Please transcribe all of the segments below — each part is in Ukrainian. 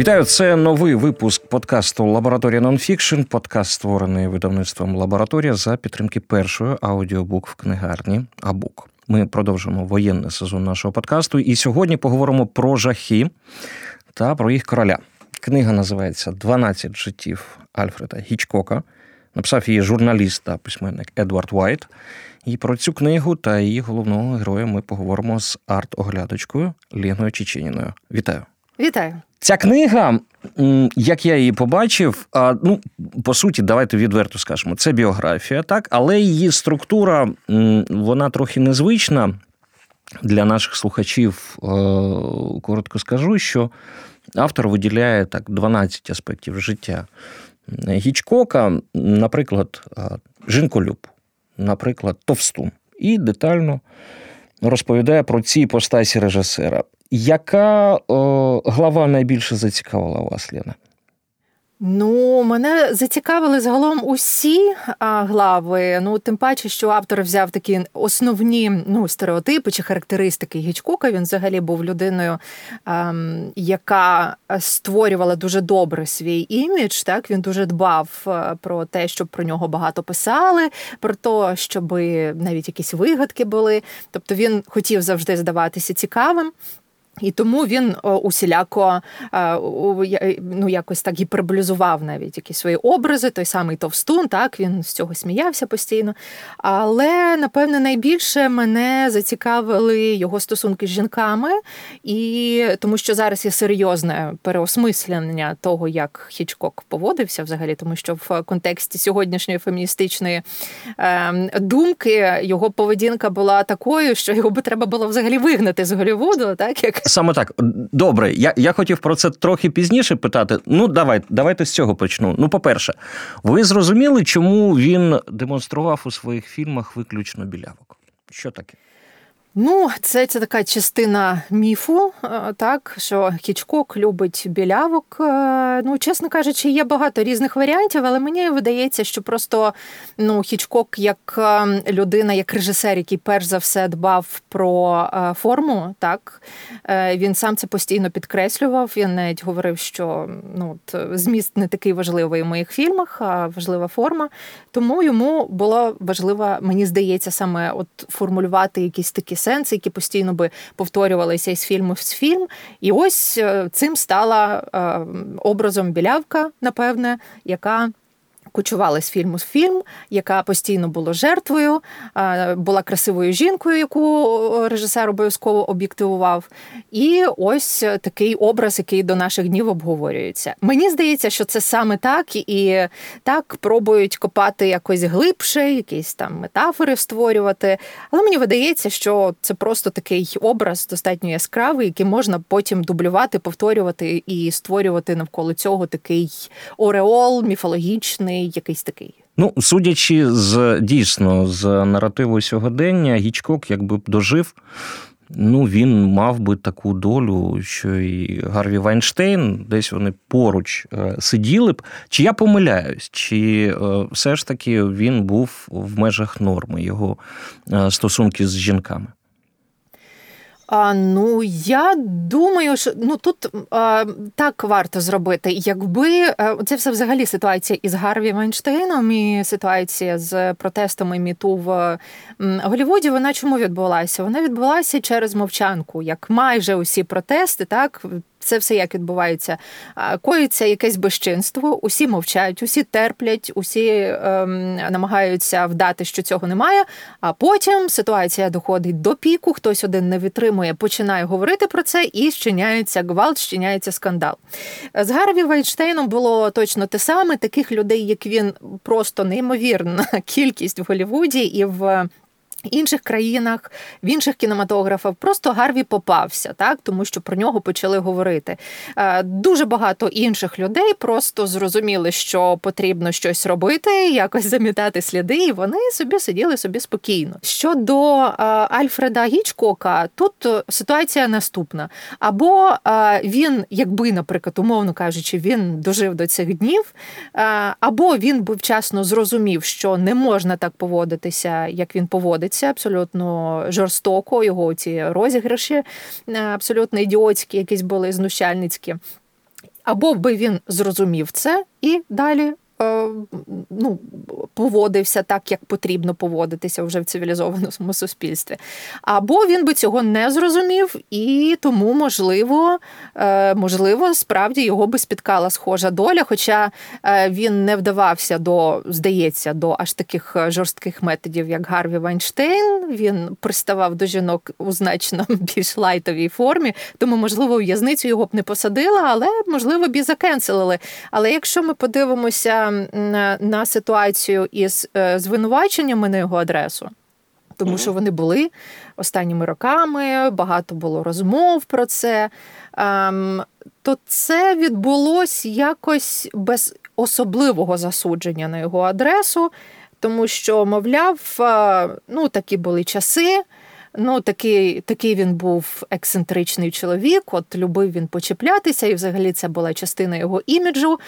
Вітаю, це новий випуск подкасту Лабораторія Нонфікшн. Подкаст створений видавництвом Лабораторія за підтримки першої аудіобук-книгарні Абук. Ми продовжуємо воєнний сезон нашого подкасту, і сьогодні поговоримо про жахи та про їх короля. Книга називається «12 життів Альфреда Гічкока. Написав її журналіст та письменник Едвард Уайт. І про цю книгу та її головного героя ми поговоримо з арт-оглядочкою Леною Чиченіною. Вітаю! Вітаю! Ця книга, як я її побачив, ну по суті, давайте відверто скажемо, це біографія, так, але її структура вона трохи незвична для наших слухачів. Е, коротко скажу, що автор виділяє так 12 аспектів життя Гічкока, наприклад, жінколюб, наприклад, товстун, і детально розповідає про ці постасі режисера. Яка о, глава найбільше зацікавила вас, Лена? Ну, мене зацікавили загалом усі а, глави. Ну, тим паче, що автор взяв такі основні ну, стереотипи чи характеристики Гічкока. Він взагалі був людиною, а, яка створювала дуже добре свій імідж. Так він дуже дбав про те, щоб про нього багато писали, про те, щоб навіть якісь вигадки були. Тобто він хотів завжди здаватися цікавим. І тому він усіляко ну, якось так гіперболізував навіть якісь свої образи, той самий Товстун, так він з цього сміявся постійно. Але, напевне, найбільше мене зацікавили його стосунки з жінками, і тому що зараз є серйозне переосмислення того, як Хічкок поводився взагалі, тому що в контексті сьогоднішньої феміністичної ем, думки його поведінка була такою, що його би треба було взагалі вигнати з Голлівуду, так як саме так. Добре, я я хотів про це трохи пізніше питати. Ну, давай, давайте з цього почну. Ну, по-перше, ви зрозуміли, чому він демонстрував у своїх фільмах виключно білявок? Що таке? Ну, це це така частина міфу, е, так що Хічкок любить білявок. Е, ну, чесно кажучи, є багато різних варіантів, але мені видається, що просто ну, Хічкок як е, людина, як режисер, який перш за все дбав про форму, так він сам це постійно підкреслював. Він навіть говорив, що ну, зміст не такий важливий у моїх фільмах, а важлива форма. Тому йому було важливо, мені здається, саме от формулювати якісь такі сенси, які постійно би повторювалися із фільму в фільм. І ось е, цим стала е, образом білявка, напевне, яка кучувала з фільму в фільм, яка постійно була жертвою, була красивою жінкою, яку режисер обов'язково об'єктивував. І ось такий образ, який до наших днів обговорюється. Мені здається, що це саме так, і так пробують копати якось глибше, якісь там метафори створювати. Але мені видається, що це просто такий образ достатньо яскравий, який можна потім дублювати, повторювати і створювати навколо цього такий ореол міфологічний якийсь такий. Ну, судячи з дійсно з наративу сьогодення, Гічкок, якби дожив. Ну, він мав би таку долю, що і Гарві Вайнштейн, десь вони поруч е, сиділи б. Чи я помиляюсь, чи е, все ж таки він був в межах норми його е, стосунки з жінками? А, Ну я думаю, що ну тут а, так варто зробити. Якби а, це все взагалі ситуація із Гарві Вайнштейном і ситуація з протестами міту в Голлівуді, Вона чому відбулася? Вона відбулася через мовчанку, як майже усі протести, так це все як відбувається. Коїться якесь безчинство, усі мовчають, усі терплять, усі ем, намагаються вдати, що цього немає. А потім ситуація доходить до піку, хтось один не витримує, починає говорити про це і щиняється гвалт, щиняється скандал. З Гарві Вайнштейном було точно те саме. Таких людей, як він, просто неймовірна кількість в Голлівуді і в інших країнах, в інших кінематографах просто Гарві попався, так тому що про нього почали говорити. Е, дуже багато інших людей просто зрозуміли, що потрібно щось робити, якось замітати сліди, і вони собі сиділи собі спокійно. Щодо е, Альфреда Гічкока, тут ситуація наступна: або е, він, якби, наприклад, умовно кажучи, він дожив до цих днів, або він би вчасно зрозумів, що не можна так поводитися, як він поводиться поводиться абсолютно жорстоко. Його ці розіграші е, абсолютно ідіотські, якісь були знущальницькі. Або би він зрозумів це і далі ну, поводився так, як потрібно поводитися вже в цивілізованому суспільстві. Або він би цього не зрозумів, і тому, можливо, е, можливо, справді його би спіткала схожа доля, хоча е, він не вдавався до, здається, до аж таких жорстких методів, як Гарві Вайнштейн. Він приставав до жінок у значно більш лайтовій формі, тому, можливо, в'язницю його б не посадила, але можливо б і закенселили. Але якщо ми подивимося на ситуацію із е, звинуваченнями на його адресу. Тому що вони були останніми роками, багато було розмов про це. Ем, то це відбулось якось без особливого засудження на його адресу, тому що, мовляв, е, ну такі були часи. Ну, такий такий він був ексцентричний чоловік, от любив він почіплятися, і взагалі це була частина його іміджу.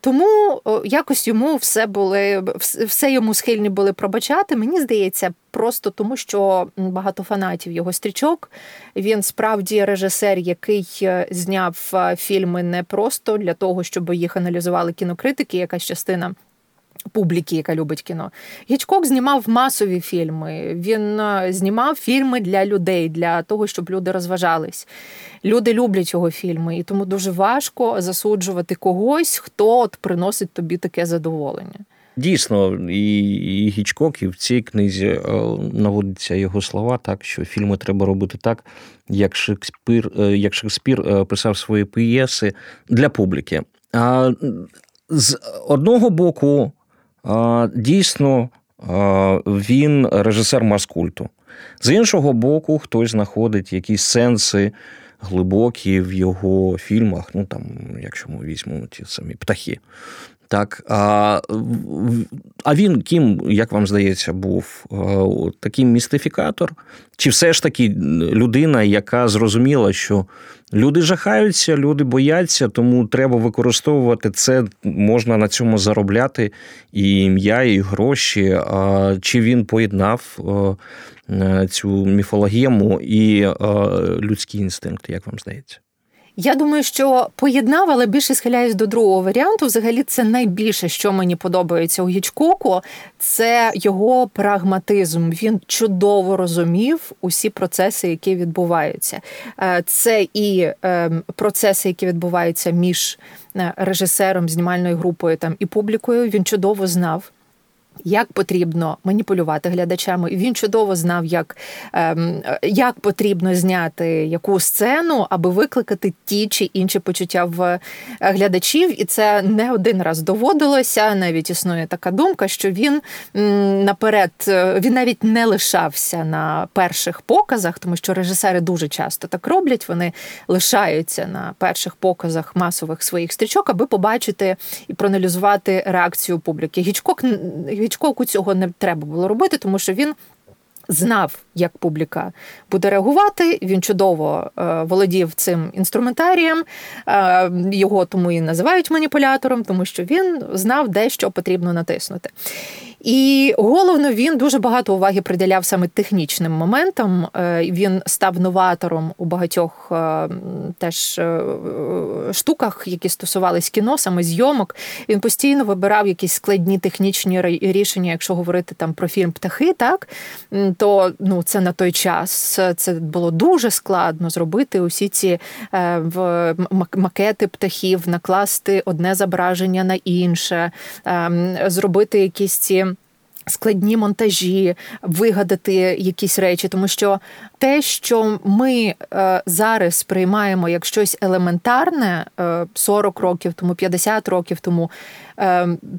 Тому якось йому все були все йому схильні були пробачати. Мені здається, просто тому, що багато фанатів його стрічок. Він справді режисер, який е, зняв е, фільми не просто для того, щоб їх аналізували кінокритики, якась частина публіки, яка любить кіно. Гічкок знімав масові фільми. Він е, знімав фільми для людей, для того, щоб люди розважались. Люди люблять його фільми, і тому дуже важко засуджувати когось, хто от приносить тобі таке задоволення. Дійсно, і і Гічкок, і в цій книзі е, наводяться його слова, так що фільми треба робити так, як Шекспір, е, як Шекспір писав свої п'єси для публіки. А з одного боку, дійсно він режисер маскульту. З іншого боку, хтось знаходить якісь сенси глибокі в його фільмах. Ну там, якщо ми візьмемо ті самі птахи. Так, а а він ким, як вам здається, був такий містифікатор? Чи все ж таки людина, яка зрозуміла, що люди жахаються, люди бояться, тому треба використовувати це, можна на цьому заробляти і ім'я, і гроші. А Чи він поєднав цю міфологему і людський інстинкт, як вам здається? Я думаю, що поєднав, але більше схиляюсь до другого варіанту. Взагалі, це найбільше, що мені подобається у Гічкоку, це його прагматизм. Він чудово розумів усі процеси, які відбуваються. Е, це і ем, процеси, які відбуваються між е, режисером, знімальною групою там і публікою. Він чудово знав як потрібно маніпулювати глядачами. Він чудово знав, як ем, як потрібно зняти яку сцену, аби викликати ті чи інші почуття в е, глядачів. І це не один раз доводилося. Навіть існує така думка, що він наперед е, він навіть не лишався на перших показах, тому що режисери дуже часто так роблять. Вони лишаються на перших показах масових своїх стрічок, аби побачити і проаналізувати реакцію публіки. Гічкок Гічкоку цього не треба було робити, тому що він. Знав, як публіка буде реагувати. Він чудово е, володів цим інструментарієм, е, його тому і називають маніпулятором, тому що він знав, де що потрібно натиснути. І головно він дуже багато уваги приділяв саме технічним моментам. Е, він став новатором у багатьох е, теж е, штуках, які стосувались кіно, саме зйомок. Він постійно вибирав якісь складні технічні рішення, якщо говорити там про фільм Птахи, так то ну це на той час це було дуже складно зробити усі ці макети птахів, накласти одне зображення на інше, ем, зробити якісь ці. Складні монтажі, вигадати якісь речі, тому що те, що ми е, зараз сприймаємо як щось елементарне е, 40 років тому, 50 років тому, е,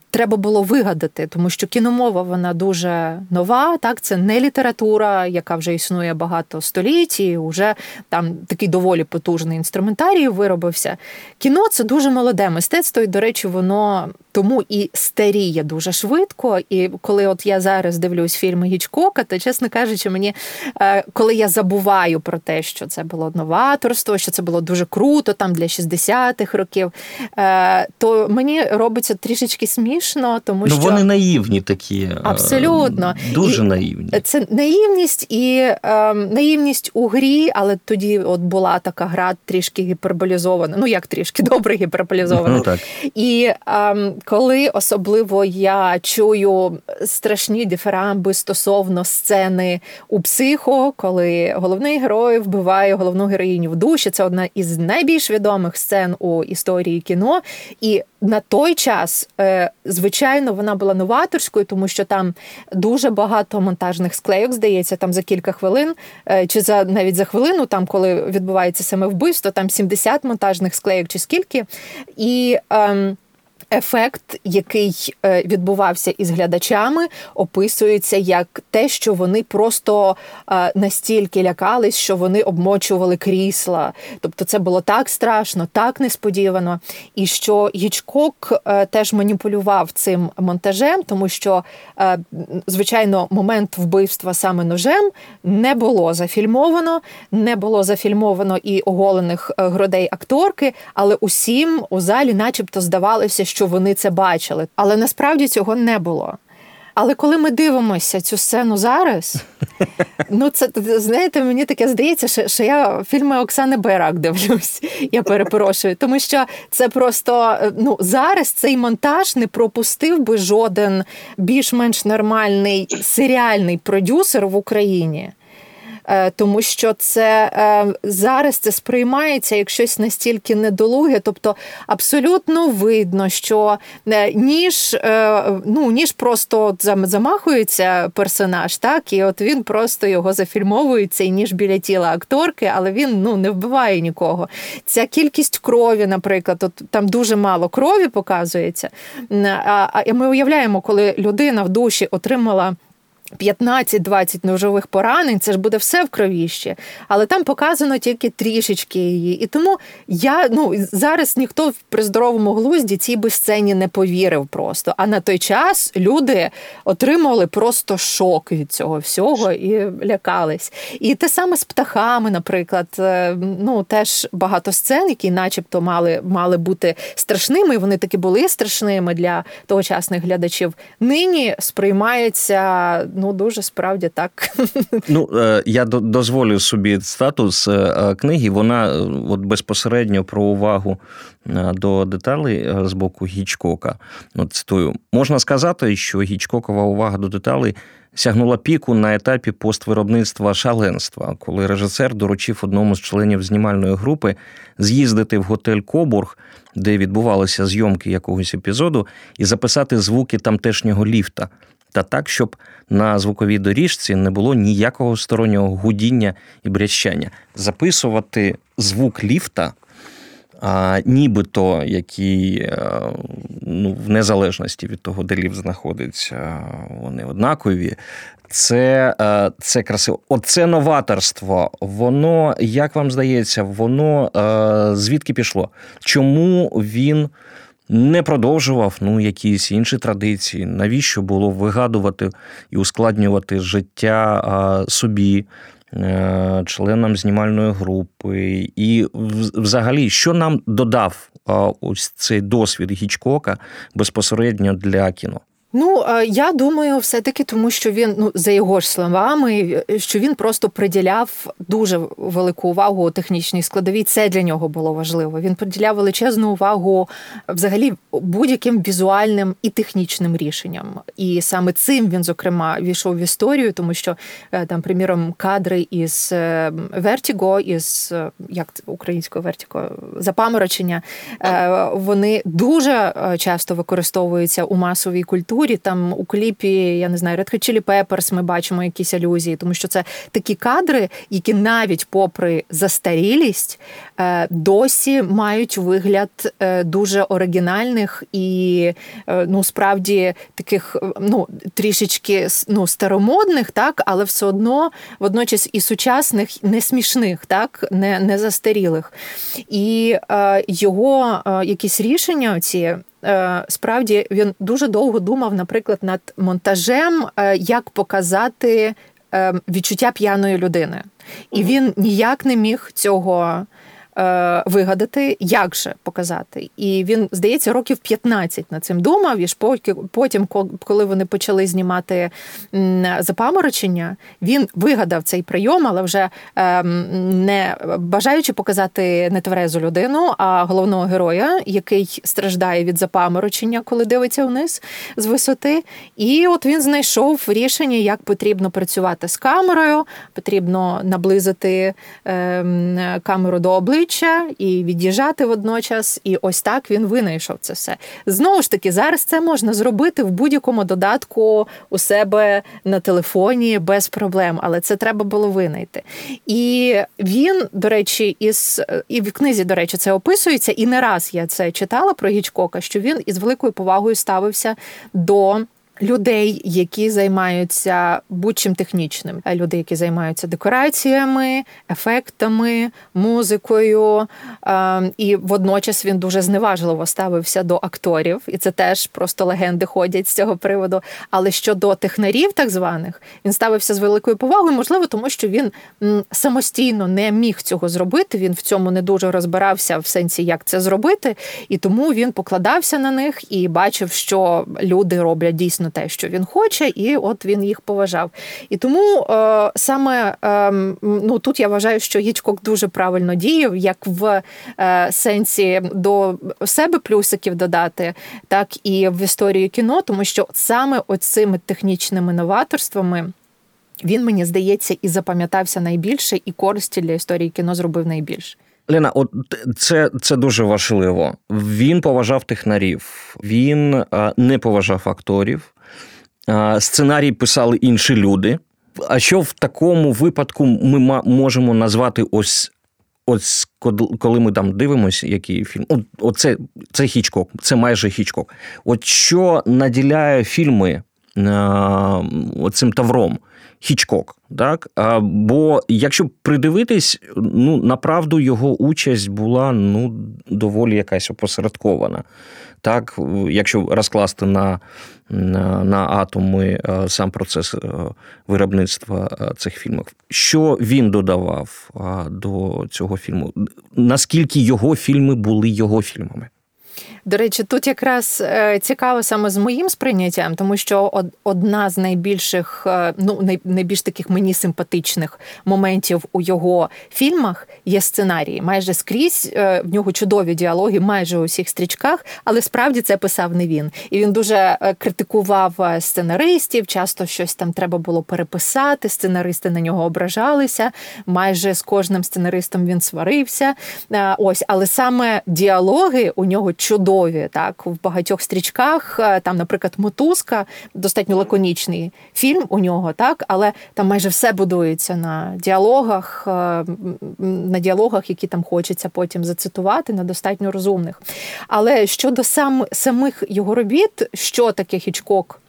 треба було вигадати, тому що кіномова вона дуже нова. Так, це не література, яка вже існує багато століть, і вже там такий доволі потужний інструментарій виробився. Кіно це дуже молоде мистецтво, і, до речі, воно тому і старіє дуже швидко. І коли от я зараз дивлюсь фільми Гічкока, то чесно кажучи, мені е, коли я забуваю про те, що це було новаторство, що це було дуже круто там для 60-х років, е, то мені робиться трішечки смішно, тому ну, що вони наївні такі. Абсолютно. Дуже і наївні. Це наївність і е, наївність у грі, але тоді от була така гра трішки гіперболізована. Ну як трішки добре гіперболізована. Ну, так. І е, коли особливо я чую страшні диферамби стосовно сцени у психо, коли головний герой вбиває головну героїню в душі, це одна із найбільш відомих сцен у історії кіно. І на той час, е, звичайно, вона була новаторською, тому що там дуже багато монтажних склейок, здається, там за кілька хвилин, е, чи за навіть за хвилину, там коли відбувається саме вбивство, там 70 монтажних склейок, чи скільки. І ем, Ефект, який е, відбувався із глядачами, описується як те, що вони просто е, настільки лякались, що вони обмочували крісла. Тобто, це було так страшно, так несподівано. І що Гічкок е, теж маніпулював цим монтажем, тому що, звичайно, момент вбивства саме ножем не було зафільмовано, не було зафільмовано і оголених грудей акторки, але усім у залі, начебто, здавалося, що що вони це бачили. Але насправді цього не було. Але коли ми дивимося цю сцену зараз, ну це знаєте, мені таке здається, що що я фільми Оксани Байрак дивлюсь. Я перепрошую, тому що це просто ну зараз цей монтаж не пропустив би жоден більш-менш нормальний серіальний продюсер в Україні. Е, тому що це е, зараз це сприймається як щось настільки недолуге, тобто абсолютно видно, що е, ніж ну ніж просто замахується персонаж, так і от він просто його зафільмовує, цей ніж біля тіла акторки, але він ну не вбиває нікого. Ця кількість крові, наприклад, от там дуже мало крові показується. А ми уявляємо, коли людина в душі отримала. 15-20 ножових поранень, це ж буде все в кровіще, але там показано тільки трішечки її. І тому я ну зараз ніхто при здоровому глузді цій би сцені не повірив просто. А на той час люди отримували просто шок від цього всього і лякались. І те саме з птахами, наприклад, е, ну теж багато сцен, які, начебто, мали мали бути страшними. Вони таки були страшними для тогочасних глядачів. Нині сприймаються ну дуже справді так. Ну е, я дозволю собі статус е, книги. Вона е, от безпосередньо про увагу до деталей з боку Гічкока. От цитую, можна сказати, що Гічкокова увага до деталей. Сягнула піку на етапі поствиробництва шаленства, коли режисер доручив одному з членів знімальної групи з'їздити в готель Кобург, де відбувалися зйомки якогось епізоду, і записати звуки тамтешнього ліфта, та так, щоб на звуковій доріжці не було ніякого стороннього гудіння і брящання. Записувати звук ліфта, а, нібито який е, ну, в незалежності від того, де ліфт знаходиться, вони однакові. Це е, це красиво. Оце новаторство. Воно, як вам здається, воно е, звідки пішло? Чому він не продовжував ну, якісь інші традиції. Навіщо було вигадувати і ускладнювати життя собі, е, членам знімальної групи? І взагалі, що нам додав ось цей досвід Гічкока безпосередньо для кіно? Ну я думаю, все-таки тому, що він ну за його ж словами, що він просто приділяв дуже велику увагу технічній складовій. Це для нього було важливо. Він приділяв величезну увагу взагалі будь-яким візуальним і технічним рішенням. І саме цим він, зокрема, війшов в історію, тому що е, там, приміром, кадри із Вертіго, із е, як це українською Вертіго, запаморочення, е, вони дуже часто використовуються у масовій культурі культурі, там у кліпі, я не знаю, Red Hot Chili Peppers ми бачимо якісь алюзії, тому що це такі кадри, які навіть попри застарілість е, досі мають вигляд е, дуже оригінальних і е, ну справді таких ну трішечки ну старомодних, так, але все одно водночас і сучасних, не смішних, так, не, не застарілих. І його якісь рішення ці справді він дуже довго думав, наприклад, над монтажем, е, як показати е, відчуття п'яної людини. І він ніяк не міг цього е, вигадати, як же показати. І він, здається, років 15 над цим думав. І ж потім, коли вони почали знімати запаморочення, він вигадав цей прийом, але вже е, не бажаючи показати нетверезу людину, а головного героя, який страждає від запаморочення, коли дивиться вниз з висоти. І от він знайшов рішення, як потрібно працювати з камерою, потрібно наблизити ем, камеру до обличчя і від'їжджати водночас. І ось так він винайшов це все. Знову ж таки, зараз це можна зробити в будь-якому додатку у себе на телефоні без проблем, але це треба було винайти. І він, до речі, із і в книзі, до речі, це описується, і не раз я це читала про Гічкока, що він із великою повагою ставився до людей, які займаються будь-чим технічним, людей, які займаються декораціями, ефектами, музикою. І водночас він дуже зневажливо ставився до акторів, і це теж просто легенди ходять з цього приводу. Але щодо технарів, так званих, він ставився з великою повагою, можливо, тому що він самостійно не міг цього зробити. Він в цьому не дуже розбирався в сенсі, як це зробити, і тому він покладався на них і бачив, що люди роблять дійсно дійсно те, що він хоче, і от він їх поважав. І тому е, саме е, ну тут я вважаю, що Гічкок дуже правильно діяв, як в е, сенсі до себе плюсиків додати, так і в історію кіно, тому що саме оцими технічними новаторствами. Він мені здається і запам'ятався найбільше, і користі для історії кіно зробив найбільше. Лена, от це це дуже важливо. Він поважав технарів, він не поважав акторів, сценарій писали інші люди. А що в такому випадку ми можемо назвати ось ось коли ми там дивимося, який фільм? Оце це Хічкок, це майже Хічкок. От що наділяє фільми цим тавром? Хічкок, так? Бо якщо придивитись, ну направду його участь була ну доволі якась опосередкована. Так, якщо розкласти на на, атоми е, сам процес е, виробництва е, цих фільмів, що він додавав до цього фільму? Наскільки його фільми були його фільмами? До речі, тут якраз е, цікаво саме з моїм сприйняттям, тому що одна з найбільших, е, ну найбільш таких мені симпатичних моментів у його фільмах є сценарії. Майже скрізь е, в нього чудові діалоги, майже у всіх стрічках, але справді це писав не він. І він дуже критикував сценаристів. Часто щось там треба було переписати. Сценаристи на нього ображалися. Майже з кожним сценаристом він сварився. Ось, але саме діалоги у нього чудові. Так в багатьох стрічках е, там, наприклад, мотузка достатньо лаконічний фільм у нього, так, але там майже все будується на діалогах, е, на діалогах, які там хочеться потім зацитувати, на достатньо розумних. Але щодо сам самих його робіт, що таке Хічкок?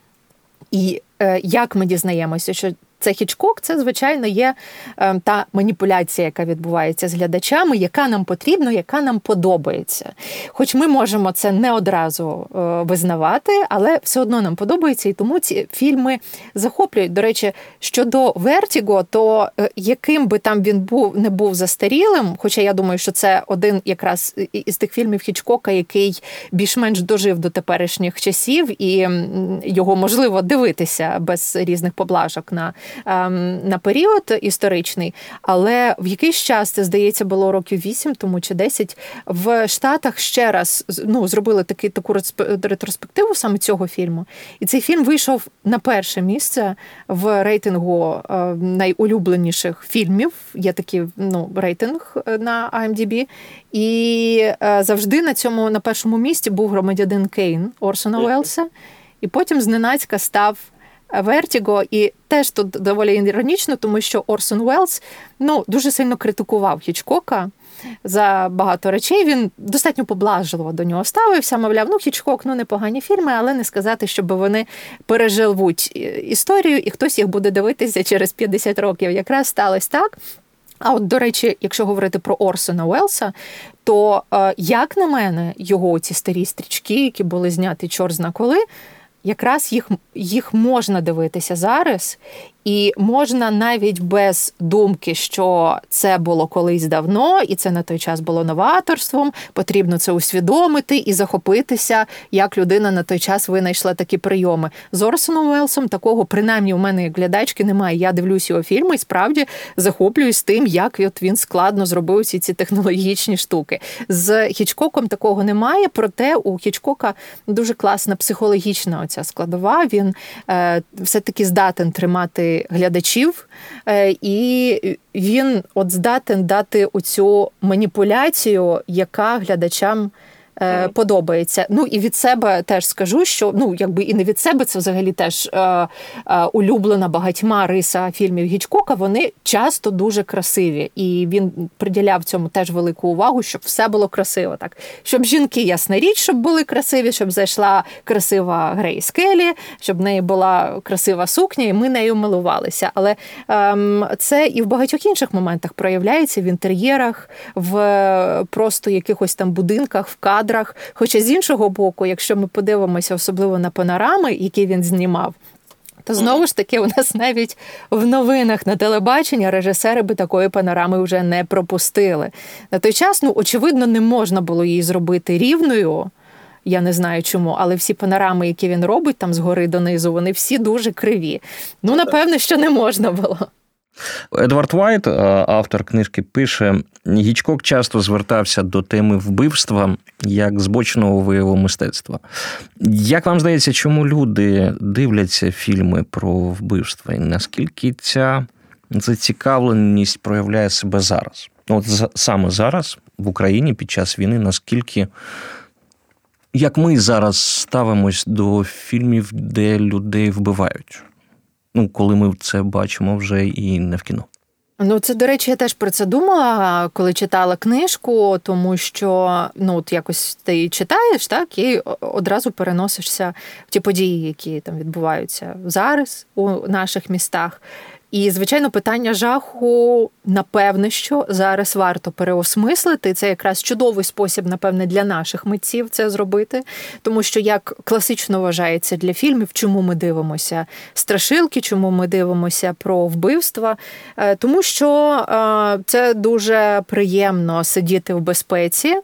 І е, як ми дізнаємося, що це Хічкок, це звичайно є е, та маніпуляція, яка відбувається з глядачами, яка нам потрібна, яка нам подобається. Хоч ми можемо це не одразу е, визнавати, але все одно нам подобається, і тому ці фільми захоплюють. До речі, щодо Вертіго, то е, яким би там він був не був застарілим, хоча я думаю, що це один якраз із тих фільмів Хічкока, який більш-менш дожив до теперішніх часів, і його можливо дивитися без різних поблажок на. Ем, на період історичний, але в якийсь час це здається було років 8 тому чи 10, в Штатах ще раз ну, зробили таки, таку ретроспективу саме цього фільму. І цей фільм вийшов на перше місце в рейтингу е, найулюбленіших фільмів. Є такий ну, рейтинг е, на IMDb. І е, завжди на цьому на першому місці був громадянин Кейн Орсона Уелса. І потім зненацька став Вертіго, і теж тут доволі іронічно, тому що Орсон Уеллс ну дуже сильно критикував Хічкока. За багато речей він достатньо поблажливо до нього ставився. Мовляв, ну Хічкок, ну непогані фільми, але не сказати, щоб вони переживуть історію, і хтось їх буде дивитися через 50 років. Якраз сталося так. А от, до речі, якщо говорити про Орсона Уелса, то е, як на мене, його ці старі стрічки, які були зняті чор зна коли якраз їх їх можна дивитися зараз, І можна навіть без думки, що це було колись давно, і це на той час було новаторством. Потрібно це усвідомити і захопитися, як людина на той час винайшла такі прийоми. З Орсоном Уелсом такого, принаймні, у мене як глядачки немає. Я дивлюсь його фільми і справді захоплююсь тим, як от він складно зробив усі ці технологічні штуки. З Хічкоком такого немає, проте у Хічкока дуже класна психологічна оця складова. Він е, все-таки здатен тримати глядачів, е, і він от здатен дати оцю маніпуляцію, яка глядачам. Е, подобається. Ну і від себе теж скажу, що ну якби і не від себе, це взагалі теж е, е, улюблена багатьма риса фільмів Гічкока. Вони часто дуже красиві, і він приділяв цьому теж велику увагу, щоб все було красиво. Так щоб жінки, ясна річ, щоб були красиві, щоб зайшла красива Грейс Келі, щоб в неї була красива сукня, і ми нею милувалися. Але е, це і в багатьох інших моментах проявляється в інтер'єрах, в просто якихось там будинках, в кадрах кадрах. Хоча з іншого боку, якщо ми подивимося, особливо на панорами, які він знімав. То знову ж таки, у нас навіть в новинах на телебаченні режисери би такої панорами вже не пропустили. На той час, ну, очевидно, не можна було її зробити рівною. Я не знаю чому, але всі панорами, які він робить там згори донизу, вони всі дуже криві. Ну, напевно, що не можна було. Едвард Вайт, е, автор книжки, пише: Гічкок часто звертався до теми вбивства як збочного вияву мистецтва. Як вам здається, чому люди дивляться фільми про вбивства? І наскільки ця зацікавленість проявляє себе зараз? От саме зараз в Україні під час війни, наскільки. Як ми зараз ставимось до фільмів, де людей вбивають? Ну, коли ми це бачимо вже і не в кіно. Ну, це, до речі, я теж про це думала, коли читала книжку, тому що ну, от якось ти читаєш, так, і одразу переносишся в ті події, які там відбуваються зараз у наших містах. І, звичайно, питання жаху, напевне, що зараз варто переосмислити. Це якраз чудовий спосіб, напевне, для наших митців це зробити. Тому що як класично вважається для фільмів, чому ми дивимося страшилки, чому ми дивимося про вбивства, е, тому що е, це дуже приємно сидіти в безпеці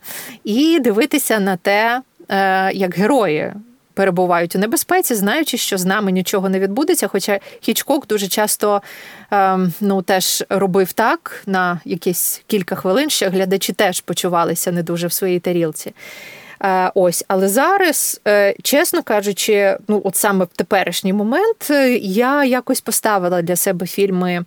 і дивитися на те, е, як герої перебувають у небезпеці, знаючи, що з нами нічого не відбудеться. Хоча Хічкок дуже часто ем, ну, теж робив так на якісь кілька хвилин, що глядачі теж почувалися не дуже в своїй тарілці. Е, ось, але зараз, е, чесно кажучи, ну от саме в теперішній момент е, я якось поставила для себе фільми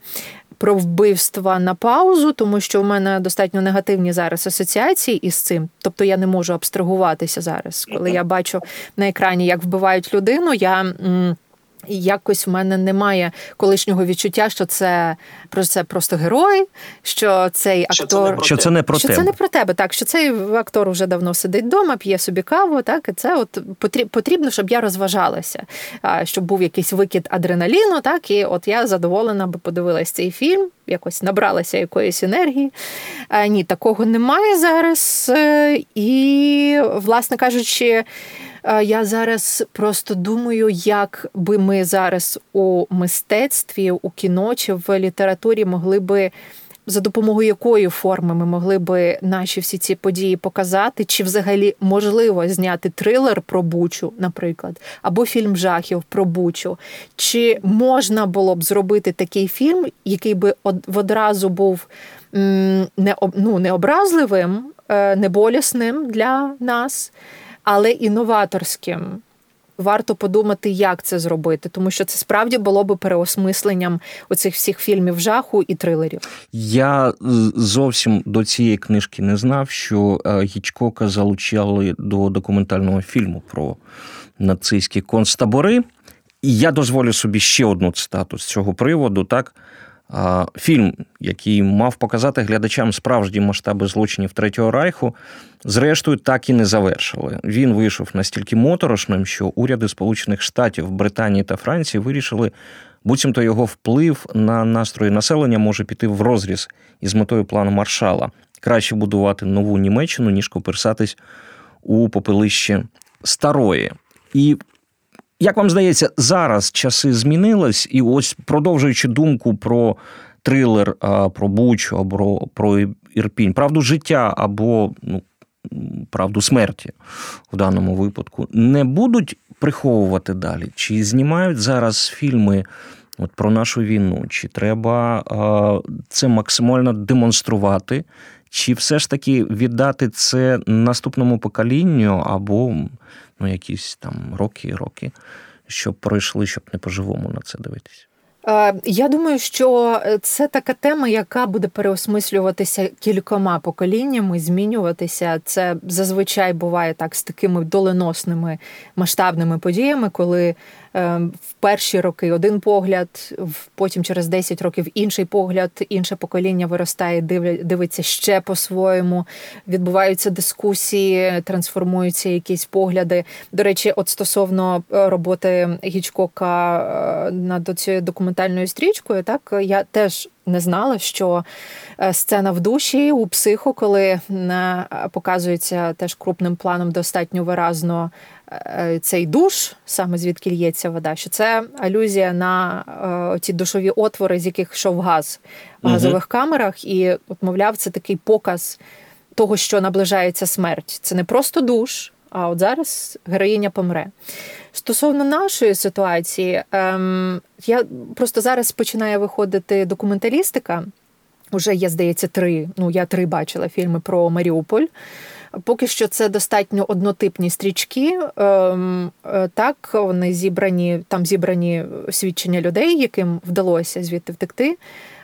про вбивства на паузу, тому що в мене достатньо негативні зараз асоціації із цим. Тобто я не можу абстрагуватися зараз. Коли я бачу на екрані, як вбивають людину, я. І якось в мене немає колишнього відчуття, що це про це просто герой, що цей актор що це не про що тебе. це не про тебе. Так що цей актор вже давно сидить вдома, п'є собі каву. Так і це от потрібно, щоб я розважалася, щоб був якийсь викид адреналіну. Так і от я задоволена би подивилась цей фільм, якось набралася якоїсь енергії. Ні, такого немає зараз. Е, і, власне кажучи. Я зараз просто думаю, як би ми зараз у мистецтві, у кіно чи в літературі могли би. За допомогою якої форми ми могли би наші всі ці події показати, чи взагалі можливо зняти трилер про Бучу, наприклад, або фільм жахів про Бучу, чи можна було б зробити такий фільм, який би одразу був не ну, необразливим, е, неболісним для нас, але інноваторським. Варто подумати, як це зробити, тому що це справді було би переосмисленням оцих всіх фільмів жаху і трилерів. Я зовсім до цієї книжки не знав, що е, Гічкока залучали до документального фільму про нацистські концтабори. І я дозволю собі ще одну цитату з цього приводу. Так Фільм, який мав показати глядачам справжні масштаби злочинів Третього Райху, зрештою так і не завершили. Він вийшов настільки моторошним, що уряди Сполучених Штатів, Британії та Франції вирішили, буцімто його вплив на настрої населення може піти в розріз із метою плану маршала. Краще будувати нову Німеччину, ніж коперсатись у попелище старої. І Як вам здається, зараз часи змінились, і ось продовжуючи думку про трилер, про Бучу або про Ірпінь, правду життя або ну, правду смерті в даному випадку, не будуть приховувати далі? Чи знімають зараз фільми от про нашу війну? Чи треба це максимально демонструвати? Чи все ж таки віддати це наступному поколінню або ну, якісь там роки і роки, щоб пройшли, щоб не по-живому на це дивитися? Е, я думаю, що це така тема, яка буде переосмислюватися кількома поколіннями, змінюватися. Це зазвичай буває так з такими доленосними масштабними подіями, коли в перші роки один погляд, потім через 10 років інший погляд, інше покоління виростає, дивиться ще по-своєму. Відбуваються дискусії, трансформуються якісь погляди. До речі, от стосовно е, роботи Гічкока е, над цією документальною стрічкою, так я теж. Не знала, що е, сцена в душі у психу, коли показується теж крупним планом достатньо виразно цей душ, саме звідки лється вода, що це алюзія на е, ті душові отвори, з яких йшов газ в газових угу. камерах, і, от, мовляв, це такий показ того, що наближається смерть. Це не просто душ, а от зараз героїня помре. Стосовно нашої ситуації, ем, я просто зараз починає виходити документалістика. Уже є, здається, три. Ну, я три бачила фільми про Маріуполь. Поки що це достатньо однотипні стрічки. Ем, е, так, вони зібрані, там зібрані свідчення людей, яким вдалося звідти втекти.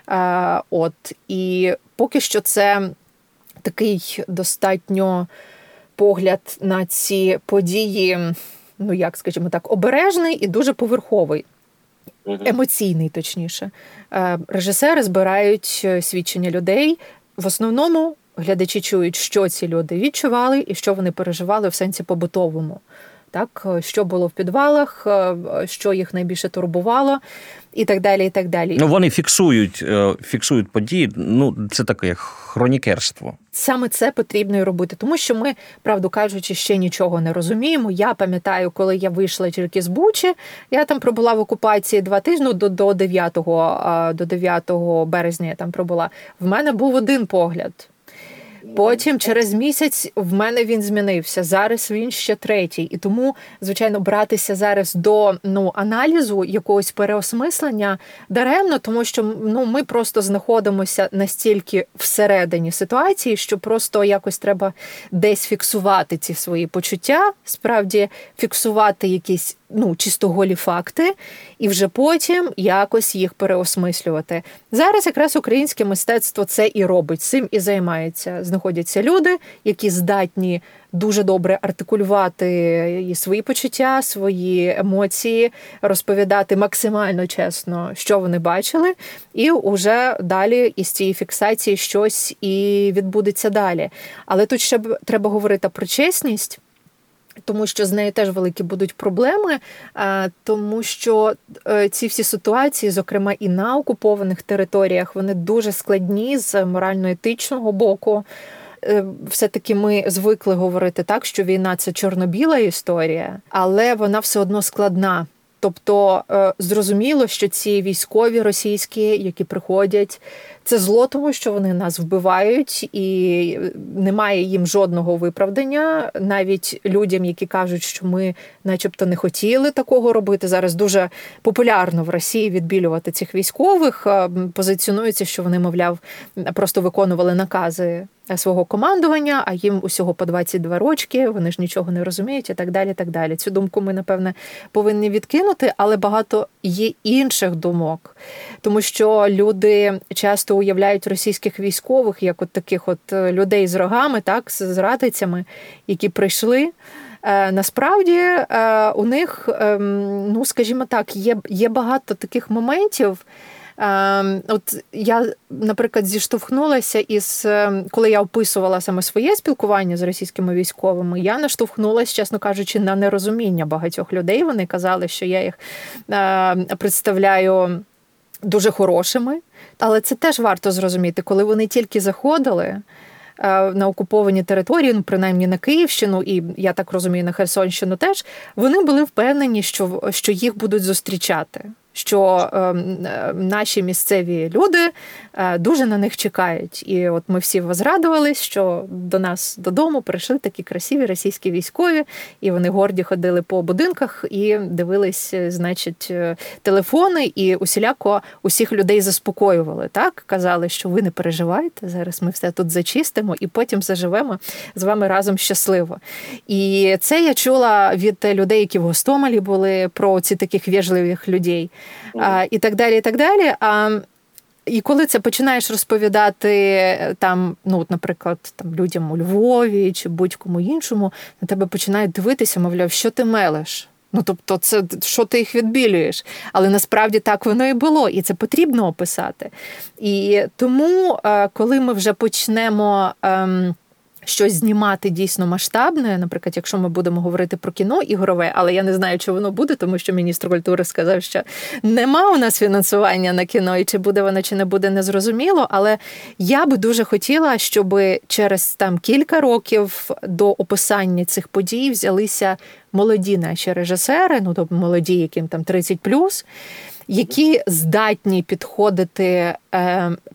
Е, от і поки що це такий достатньо погляд на ці події, ну як скажімо так, обережний і дуже поверховий. Емоційний, точніше. Е, режисери збирають свідчення людей в основному глядачі чують, що ці люди відчували і що вони переживали в сенсі побутовому. Так, що було в підвалах, е, що їх найбільше турбувало, і так далі. і так далі. Ну вони фіксують е, фіксують події. Ну це таке хронікерство. Саме це потрібно і робити, тому що ми, правду кажучи, ще нічого не розуміємо. Я пам'ятаю, коли я вийшла тільки з Бучі, я там пробула в окупації два тижні до до 9 до 9 березня. Я там пробула. В мене був один погляд. Потім через місяць в мене він змінився. Зараз він ще третій. І тому, звичайно, братися зараз до ну аналізу якогось переосмислення даремно, тому що ну ми просто знаходимося настільки всередині ситуації, що просто якось треба десь фіксувати ці свої почуття, справді фіксувати якісь ну, чисто голі факти, і вже потім якось їх переосмислювати. Зараз якраз українське мистецтво це і робить, цим і займається. Знаходяться люди, які здатні дуже добре артикулювати і свої почуття, свої емоції, розповідати максимально чесно, що вони бачили, і вже далі із цієї фіксації щось і відбудеться далі. Але тут ще треба говорити про чесність тому що з нею теж великі будуть проблеми, тому що е, ці всі ситуації, зокрема і на окупованих територіях, вони дуже складні з морально-етичного боку. Е, все-таки ми звикли говорити так, що війна це чорно-біла історія, але вона все одно складна. Тобто е, зрозуміло, що ці військові російські, які приходять, це зло, тому що вони нас вбивають, і немає їм жодного виправдання. Навіть людям, які кажуть, що ми, начебто, не хотіли такого робити. Зараз дуже популярно в Росії відбілювати цих військових. Е, позиціонується, що вони, мовляв, просто виконували накази свого командування, а їм усього по 22 рочки, вони ж нічого не розуміють, і так далі. так далі. Цю думку ми, напевне, повинні відкинути, але багато є інших думок, тому що люди часто уявляють російських військових як от таких от е, людей з рогами, так, з радицями, які прийшли. Е, насправді е, у них, ем, ну скажімо так, є, є багато таких моментів. Ем, от я, наприклад, зіштовхнулася із ем, коли я описувала саме своє спілкування з російськими військовими, я наштовхнулася, чесно кажучи, на нерозуміння багатьох людей. Вони казали, що я їх представляю дуже хорошими, але це теж варто зрозуміти, коли вони тільки заходили. на окуповані території, ну принаймні на Київщину, і я так розумію, на Херсонщину теж вони були впевнені, що, що їх будуть зустрічати що ем, е, наші місцеві люди е, дуже на них чекають. І от ми всі возрадувались, що до нас додому прийшли такі красиві російські військові, і вони горді ходили по будинках і дивились, е, значить, телефони, і усіляко усіх людей заспокоювали. Так казали, що ви не переживайте. Зараз ми все тут зачистимо і потім заживемо з вами разом щасливо. І це я чула від людей, які в Гостомелі були про ці таких вежливих людей а, і так далі. І так далі. А, і коли це починаєш розповідати там, ну, наприклад, там людям у Львові чи будь-кому іншому, на тебе починають дивитися, мовляв, що ти мелеш. Ну, тобто, це що ти їх відбілюєш, але насправді так воно і було, і це потрібно описати. І тому, коли ми вже почнемо. Ем, щось знімати дійсно масштабне. Наприклад, якщо ми будемо говорити про кіно ігрове, але я не знаю, чи воно буде, тому що міністр культури сказав, що нема у нас фінансування на кіно, і чи буде воно, чи не буде, незрозуміло. Але я би дуже хотіла, щоб через там кілька років до описання цих подій взялися молоді наші режисери, ну тобто молоді, яким там 30+, які здатні підходити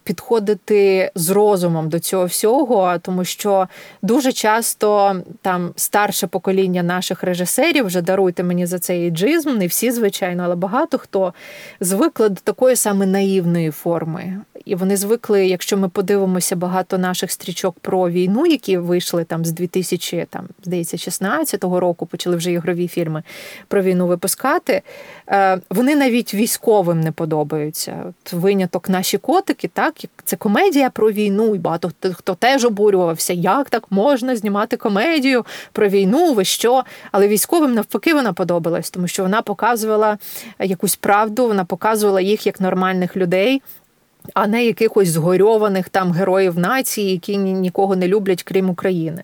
підходити з розумом до цього всього, тому що дуже часто там старше покоління наших режисерів вже даруйте мені за цей іджизм, не всі, звичайно, але багато хто звикли до такої саме наївної форми. І вони звикли, якщо ми подивимося багато наших стрічок про війну, які вийшли там з 2000, там, здається, 16-го року, почали вже ігрові фільми про війну випускати. Е, вони навіть військовим не подобаються. От Виняток наші котики, так це комедія про війну, і багато хто теж обурювався, як так можна знімати комедію про війну, ви що? Але військовим навпаки вона подобалась, тому що вона показувала якусь правду, вона показувала їх як нормальних людей. А не якихось згорьованих там героїв нації, які нікого не люблять, крім України.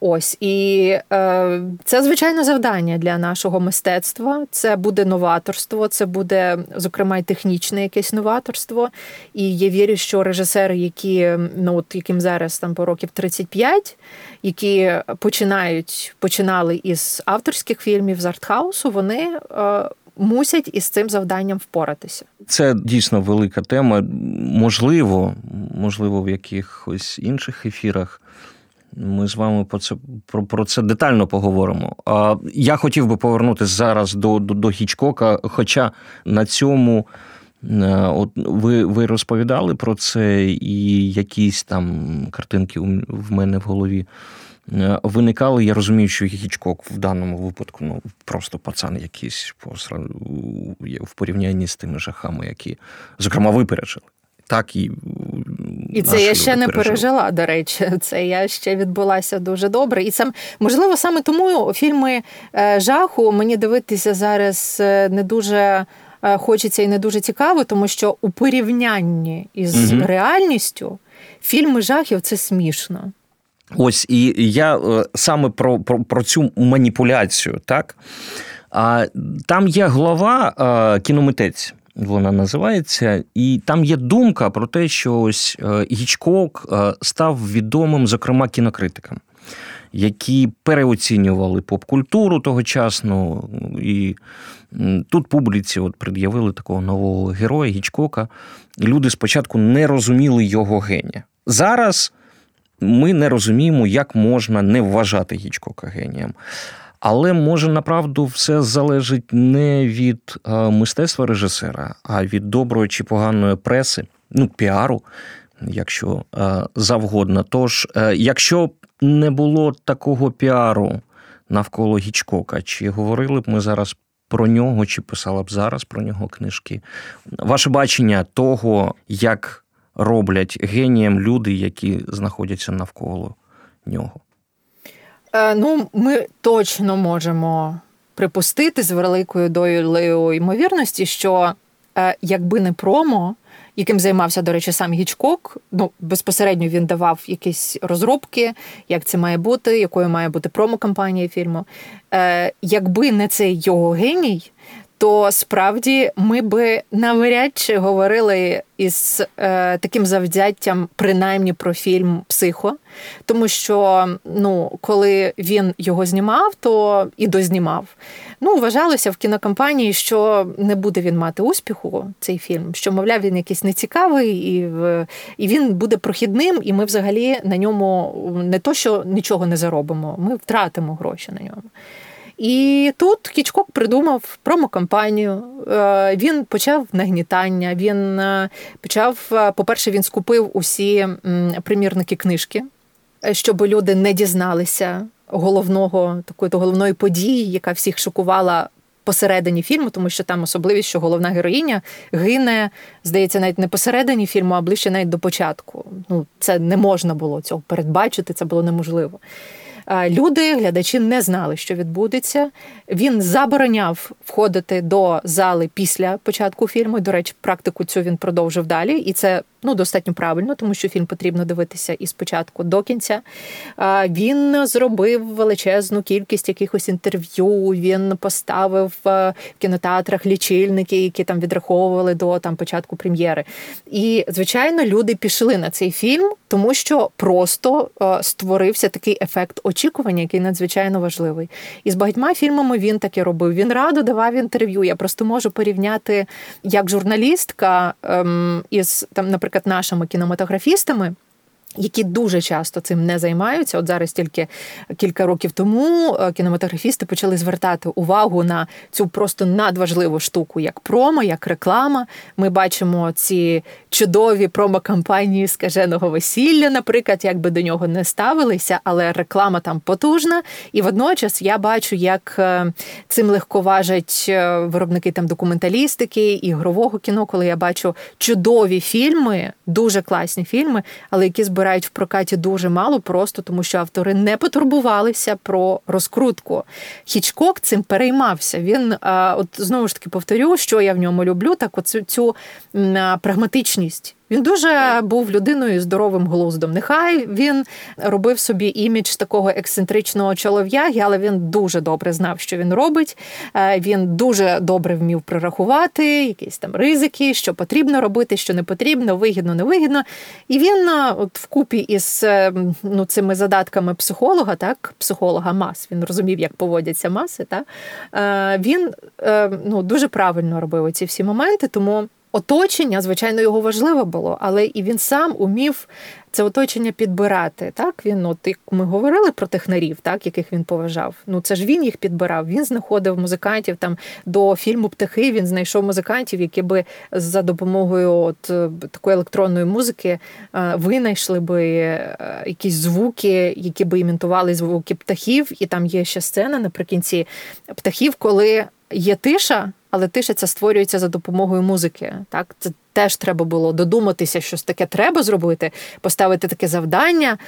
Ось і е, це звичайно завдання для нашого мистецтва. Це буде новаторство, це буде зокрема й технічне якесь новаторство. І я вірю, що режисери, які ну от яким зараз там по років 35, які починають починали із авторських фільмів з артхаусу, вони. Е, мусять із цим завданням впоратися. Це дійсно велика тема. Можливо, можливо, в якихось інших ефірах ми з вами про це про, про це детально поговоримо. А я хотів би повернутися зараз до до, до Хічкока, хоча на цьому. Е, от ви ви розповідали про це, і якісь там картинки в мене в голові е, виникали. Я розумію, що Хічкок в даному випадку ну просто пацан якийсь в порівнянні з тими жахами, які, зокрема, випереджили так і і це я ще не пережила. До речі, це я ще відбулася дуже добре. І сам можливо саме тому фільми е, жаху мені дивитися зараз е, не дуже. Е, хочеться і не дуже цікаво, тому що у порівнянні із угу. реальністю фільми жахів це смішно. Ось і я саме про про, про цю маніпуляцію, так? А там є глава кіномитець вона називається, і там є думка про те, що ось е, Гічкок е, став відомим, зокрема, кінокритикам, які переоцінювали поп-культуру тогочасну. І тут публіці от пред'явили такого нового героя Гічкока. Люди спочатку не розуміли його генія. Зараз ми не розуміємо, як можна не вважати Гічкока генієм. Але може направду все залежить не від е, мистецтва режисера, а від доброї чи поганої преси, ну піару, якщо е, завгодно. Тож, е, якщо не було такого піару навколо Гічкока, чи говорили б ми зараз про нього, чи писала б зараз про нього книжки? Ваше бачення того, як роблять генієм люди, які знаходяться навколо нього. Е, ну, ми точно можемо припустити з великою долею ймовірності, що е, якби не промо, яким займався, до речі, сам Гічкок, ну безпосередньо він давав якісь розробки, як це має бути, якою має бути промо-кампанія фільму. Е, якби не цей його геній, то справді ми би навряд чи говорили із е, таким завзяттям, принаймні про фільм Психо. Тому що ну, коли він його знімав, то і дознімав. Ну, вважалося в кінокомпанії, що не буде він мати успіху, цей фільм, що, мовляв, він якийсь нецікавий, і і він буде прохідним, і ми взагалі на ньому не то, що нічого не заробимо, ми втратимо гроші на ньому. І тут Кічкок придумав промокампанію. Е, він почав нагнітання. Він е, почав, е, по-перше, він скупив усі примірники книжки, щоб люди не дізналися головного такої головної події, яка всіх шокувала. Посередині фільму, тому що там особливість, що головна героїня гине, здається, навіть не посередині фільму, а ближче навіть до початку. Ну, це не можна було цього передбачити, це було неможливо. Люди, глядачі не знали, що відбудеться. Він забороняв входити до зали після початку фільму. До речі, практику цю він продовжив далі, і це ну достатньо правильно, тому що фільм потрібно дивитися із початку до кінця. Він зробив величезну кількість якихось інтерв'ю. Він поставив в кінотеатрах лічильники, які там відраховували до там початку прем'єри. І звичайно, люди пішли на цей фільм, тому що просто створився такий ефект очікування, який надзвичайно важливий. І з багатьма фільмами він таке робив. Він радо давав інтерв'ю. Я просто можу порівняти як журналістка ем, із там, наприклад наприклад, нашими кінематографістами. Які дуже часто цим не займаються. От зараз тільки кілька років тому е, кінематографісти почали звертати увагу на цю просто надважливу штуку, як промо, як реклама. Ми бачимо ці чудові промо-кампанії скаженого весілля, наприклад, як би до нього не ставилися, але реклама там потужна. І водночас я бачу, як е, цим легковажать е, виробники там документалістики, ігрового кіно, коли я бачу чудові фільми, дуже класні фільми, але які збирають збирають в прокаті дуже мало, просто тому що автори не потурбувалися про розкрутку. Хічкок цим переймався. Він, от знову ж таки повторю, що я в ньому люблю, так оцю цю прагматичність. Він дуже був людиною здоровим глуздом. Нехай він робив собі імідж такого ексцентричного чолов'яги, але він дуже добре знав, що він робить. Е, він дуже добре вмів прорахувати якісь там ризики, що потрібно робити, що не потрібно, вигідно, невигідно. І він, е, от вкупі із е, ну, цими задатками психолога, так, психолога мас, він розумів, як поводяться маси. Так, він ну, дуже правильно робив ці всі моменти, тому. Оточення, звичайно, його важливо було, але і він сам умів це оточення підбирати. Так він, от як ми говорили про технарів, так яких він поважав. Ну це ж він їх підбирав. Він знаходив музикантів там до фільму Птахи. Він знайшов музикантів, які би за допомогою от е, такої електронної музики е, винайшли би е, якісь звуки, які би імітували звуки птахів. І там є ще сцена наприкінці птахів, коли є тиша але тиша ця створюється за допомогою музики. Так, це теж треба було додуматися, щось таке треба зробити, поставити таке завдання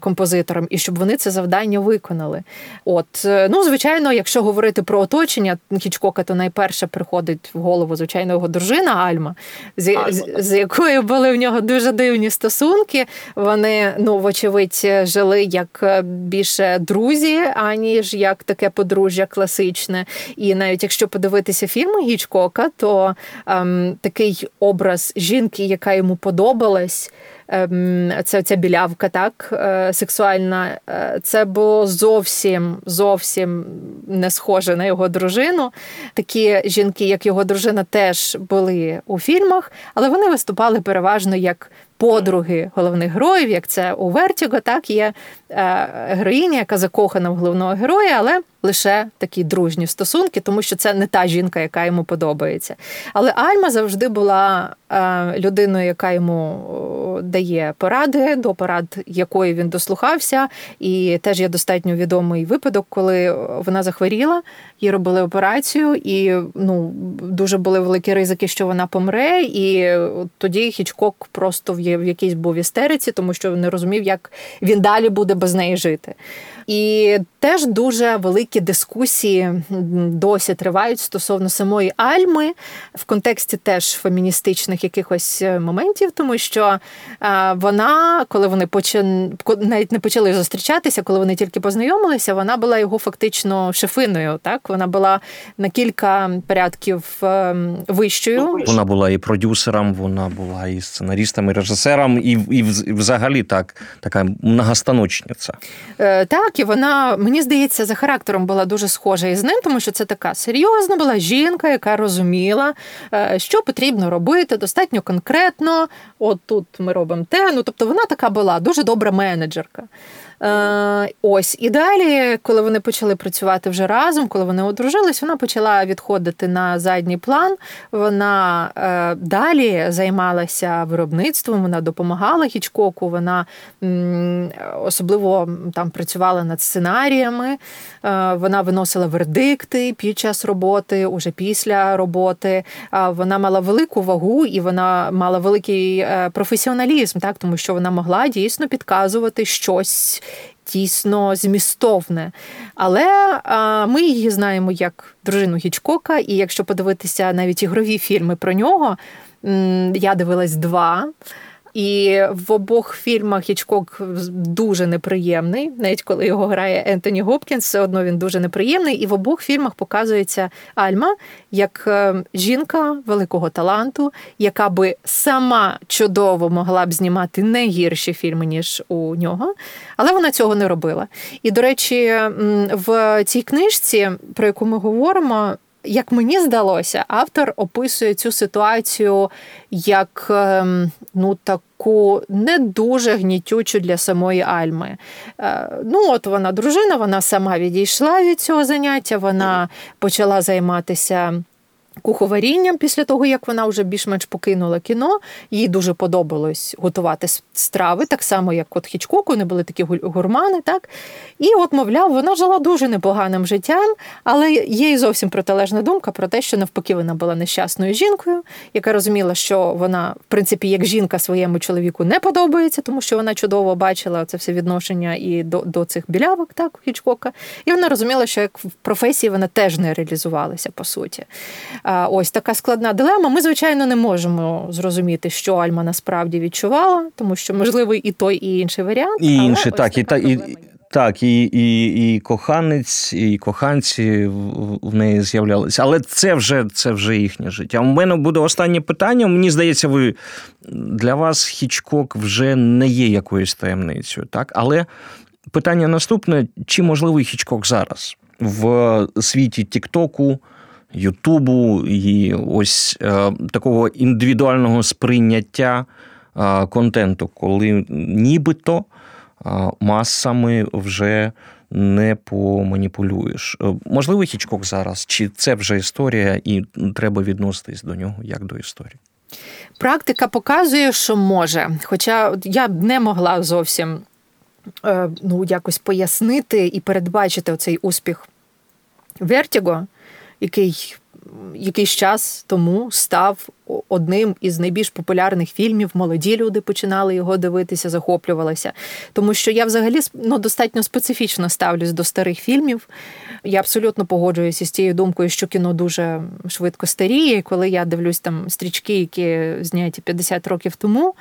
композиторам, і щоб вони це завдання виконали. От, е, ну, звичайно, якщо говорити про оточення Хічкока, то найперше приходить в голову, звичайно, його дружина Альма, з, Альма. з, з якою були в нього дуже дивні стосунки. Вони, ну, вочевидь, жили як е, більше друзі, аніж як таке подружжя класичне. І навіть якщо подивитися фільми Гічкока, то ем, такий образ образ жінки, яка йому подобалась. Ем, це ця білявка, так е, сексуальна. Е, це було зовсім зовсім не схоже на його дружину. Такі жінки, як його дружина, теж були у фільмах, але вони виступали переважно як подруги головних героїв, як це у Вертіго, так є е, героїня, яка закохана в головного героя, але лише такі дружні стосунки, тому що це не та жінка, яка йому подобається. Але Альма завжди була е, людиною, яка йому дає поради, до порад якої він дослухався. І теж є достатньо відомий випадок, коли вона захворіла, їй робили операцію, і ну дуже були великі ризики, що вона помре. І тоді Хічкок просто в якійсь був істериці, тому що не розумів, як він далі буде без неї жити. І теж дуже великі дискусії досі тривають стосовно самої Альми в контексті теж феміністичних якихось е, моментів, тому що е, вона, коли вони почали навіть не почали зустрічатися, коли вони тільки познайомилися, вона була його фактично шефиною. Так вона була на кілька порядків ем, вищою. Вона була і продюсером, вона була і сценаристом, і режисером, і і взагалі так така многостаночниця. Е, так, і вона мені здається за характером була дуже схожа із ним, тому що це така серйозна була жінка, яка розуміла, е, що потрібно робити достатньо конкретно. От тут ми робимо те. Ну тобто вона така була дуже добра менеджерка. Е, ось і далі, коли вони почали працювати вже разом, коли вони одружились, вона почала відходити на задній план. Вона е, далі займалася виробництвом, вона допомагала Хічкоку, вона особливо там працювала над сценаріями, е, вона виносила вердикти під час роботи, уже після роботи. Вона мала велику вагу і вона мала великий професіоналізм, так тому що вона могла дійсно підказувати щось дійсно змістовне. Але ми її знаємо як дружину Гічкока, і якщо подивитися навіть ігрові фільми про нього, я дивилась два. І в обох фільмах Хічкок дуже неприємний, навіть коли його грає Ентоні Гопкінс, все одно він дуже неприємний. І в обох фільмах показується Альма як е, жінка великого таланту, яка би сама чудово могла б знімати не гірші фільми, ніж у нього, але вона цього не робила. І, до речі, в цій книжці, про яку ми говоримо, як мені здалося, автор описує цю ситуацію як ем, ну таку не дуже гнітючу для самої Альми. Е, ну, от вона дружина, вона сама відійшла від цього заняття, вона почала займатися куховарінням після того, як вона вже більш-менш покинула кіно. Їй дуже подобалось готувати страви, так само, як от Хічкоку, вони були такі гурмани. так? І, от, мовляв, вона жила дуже непоганим життям, але є і зовсім протилежна думка про те, що навпаки вона була нещасною жінкою, яка розуміла, що вона, в принципі, як жінка своєму чоловіку не подобається, тому що вона чудово бачила це все відношення і до до цих білявок, так, Хічкока. І вона розуміла, що як в професії вона теж не реалізувалася по суті. Ось така складна дилема. Ми, звичайно, не можемо зрозуміти, що Альма насправді відчувала, тому що можливий і той, і інший варіант. І інший, так, і та і. Так, і і, і коханець, і коханці в неї з'являлися. Але це вже це вже їхнє життя. У мене буде останнє питання. Мені здається, ви для вас Хічкок вже не є якоюсь таємницею. так? Але питання наступне: чи можливий Хічкок зараз в світі Тіктоку? Ютубу і ось е, такого індивідуального сприйняття е, контенту, коли нібито е, масами вже не поманіпулюєш. Можливо, Хічкок зараз, чи це вже історія, і треба відноситись до нього як до історії? Практика показує, що може. Хоча я б не могла зовсім ну, якось пояснити і передбачити оцей успіх Вертіго який якийсь час тому став одним із найбільш популярних фільмів. Молоді люди починали його дивитися, захоплювалися. Тому що я взагалі ну, достатньо специфічно ставлюсь до старих фільмів. Я абсолютно погоджуюся з тією думкою, що кіно дуже швидко старіє. Коли я дивлюсь там стрічки, які зняті 50 років тому.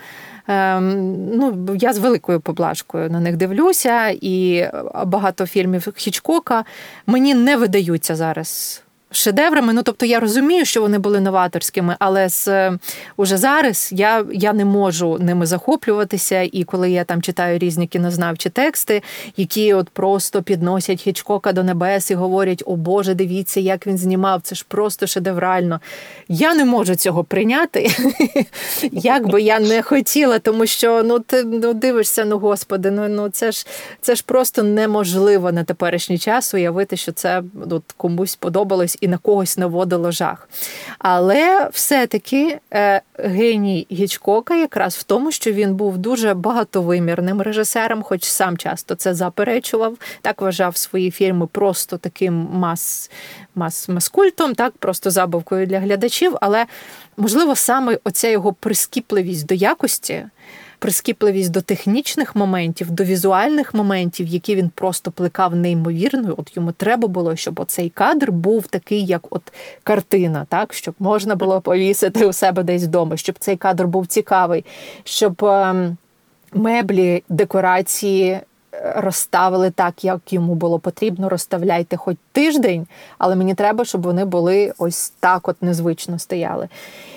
Ем, ну, Я з великою поблажкою на них дивлюся, і багато фільмів Хічкока мені не видаються зараз шедеврами. Ну тобто я розумію, що вони були новаторськими, але з е, уже зараз я я не можу ними захоплюватися. І коли я там читаю різні кінознавчі тексти, які от просто підносять Хічкока до небес і говорять: О Боже, дивіться, як він знімав, це ж просто шедеврально. Я не можу цього прийняти, як би я не хотіла, тому що ну ти ну дивишся, ну господи, ну ну це ж це ж просто неможливо на теперішній час уявити, що це от, комусь подобалось і на когось наводило жах. Але все-таки е, геній Гічкока якраз в тому, що він був дуже багатовимірним режисером, хоч сам часто це заперечував, так вважав свої фільми просто таким мас, мас, маскультом, так просто забавкою для глядачів. Але можливо саме оця його прискіпливість до якості. Прискіпливість до технічних моментів, до візуальних моментів, які він просто плекав неймовірно. От йому треба було, щоб оцей кадр був такий, як от картина, так щоб можна було повісити у себе десь вдома, щоб цей кадр був цікавий, щоб ем, меблі, декорації розставили так, як йому було потрібно. Розставляйте хоч тиждень, але мені треба, щоб вони були ось так, от незвично стояли.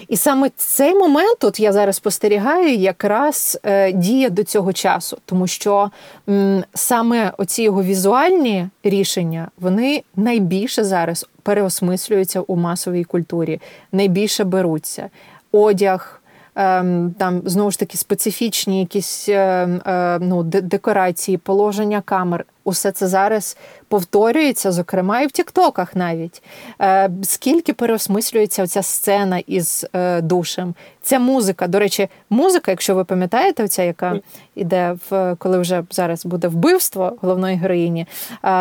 І саме цей момент, от я зараз спостерігаю, якраз е, діє до цього часу, тому що м, саме оці його візуальні рішення, вони найбільше зараз переосмислюються у масовій культурі, найбільше беруться. Одяг. Ем, там знову ж таки специфічні якісь ем, е, ну, декорації, положення камер. Усе це зараз повторюється, зокрема, і в Тіктоках навіть. Е, скільки переосмислюється ця сцена із е, душем. Ця музика, до речі, музика, якщо ви пам'ятаєте, оця, яка іде в коли вже зараз буде вбивство головної героїні.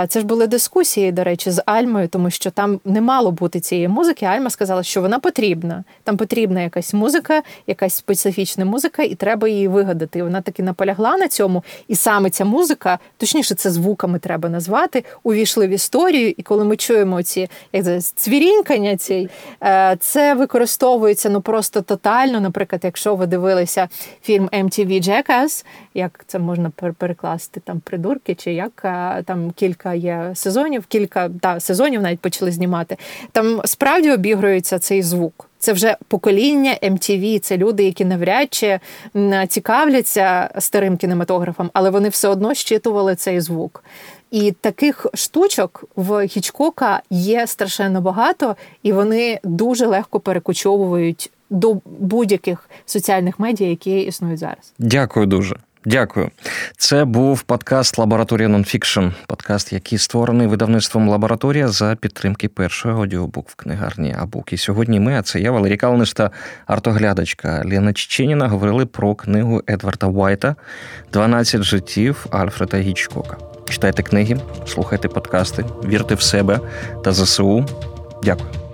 Це ж були дискусії, до речі, з Альмою, тому що там не мало бути цієї музики. Альма сказала, що вона потрібна. Там потрібна якась музика, якась специфічна музика, і треба її вигадати. Вона таки наполягла на цьому. І саме ця музика, точніше, це звуками треба назвати, увійшли в історію. І коли ми чуємо ці як це, цвірінькання, ці, е, це використовується ну просто тотально. Наприклад, якщо ви дивилися фільм MTV Jackass, як це можна перекласти там придурки, чи як там кілька є сезонів, кілька та, сезонів навіть почали знімати. Там справді обігрується цей звук. Це вже покоління MTV, це люди, які навряд чи цікавляться старим кінематографом, але вони все одно щитували цей звук. І таких штучок в Хічкока є страшенно багато, і вони дуже легко перекочовують до будь-яких соціальних медіа, які існують зараз. Дякую дуже. Дякую. Це був подкаст Лабораторія Нонфікшн, подкаст, який створений видавництвом лабораторія за підтримки першої аудіобук в книгарні Абук. І сьогодні ми, а це я, Валерій Калниш та артоглядачка Лена Чеченіна, говорили про книгу Едварда Уайта «12 життів Альфреда Гічкока. Читайте книги, слухайте подкасти, вірте в себе та ЗСУ. Дякую.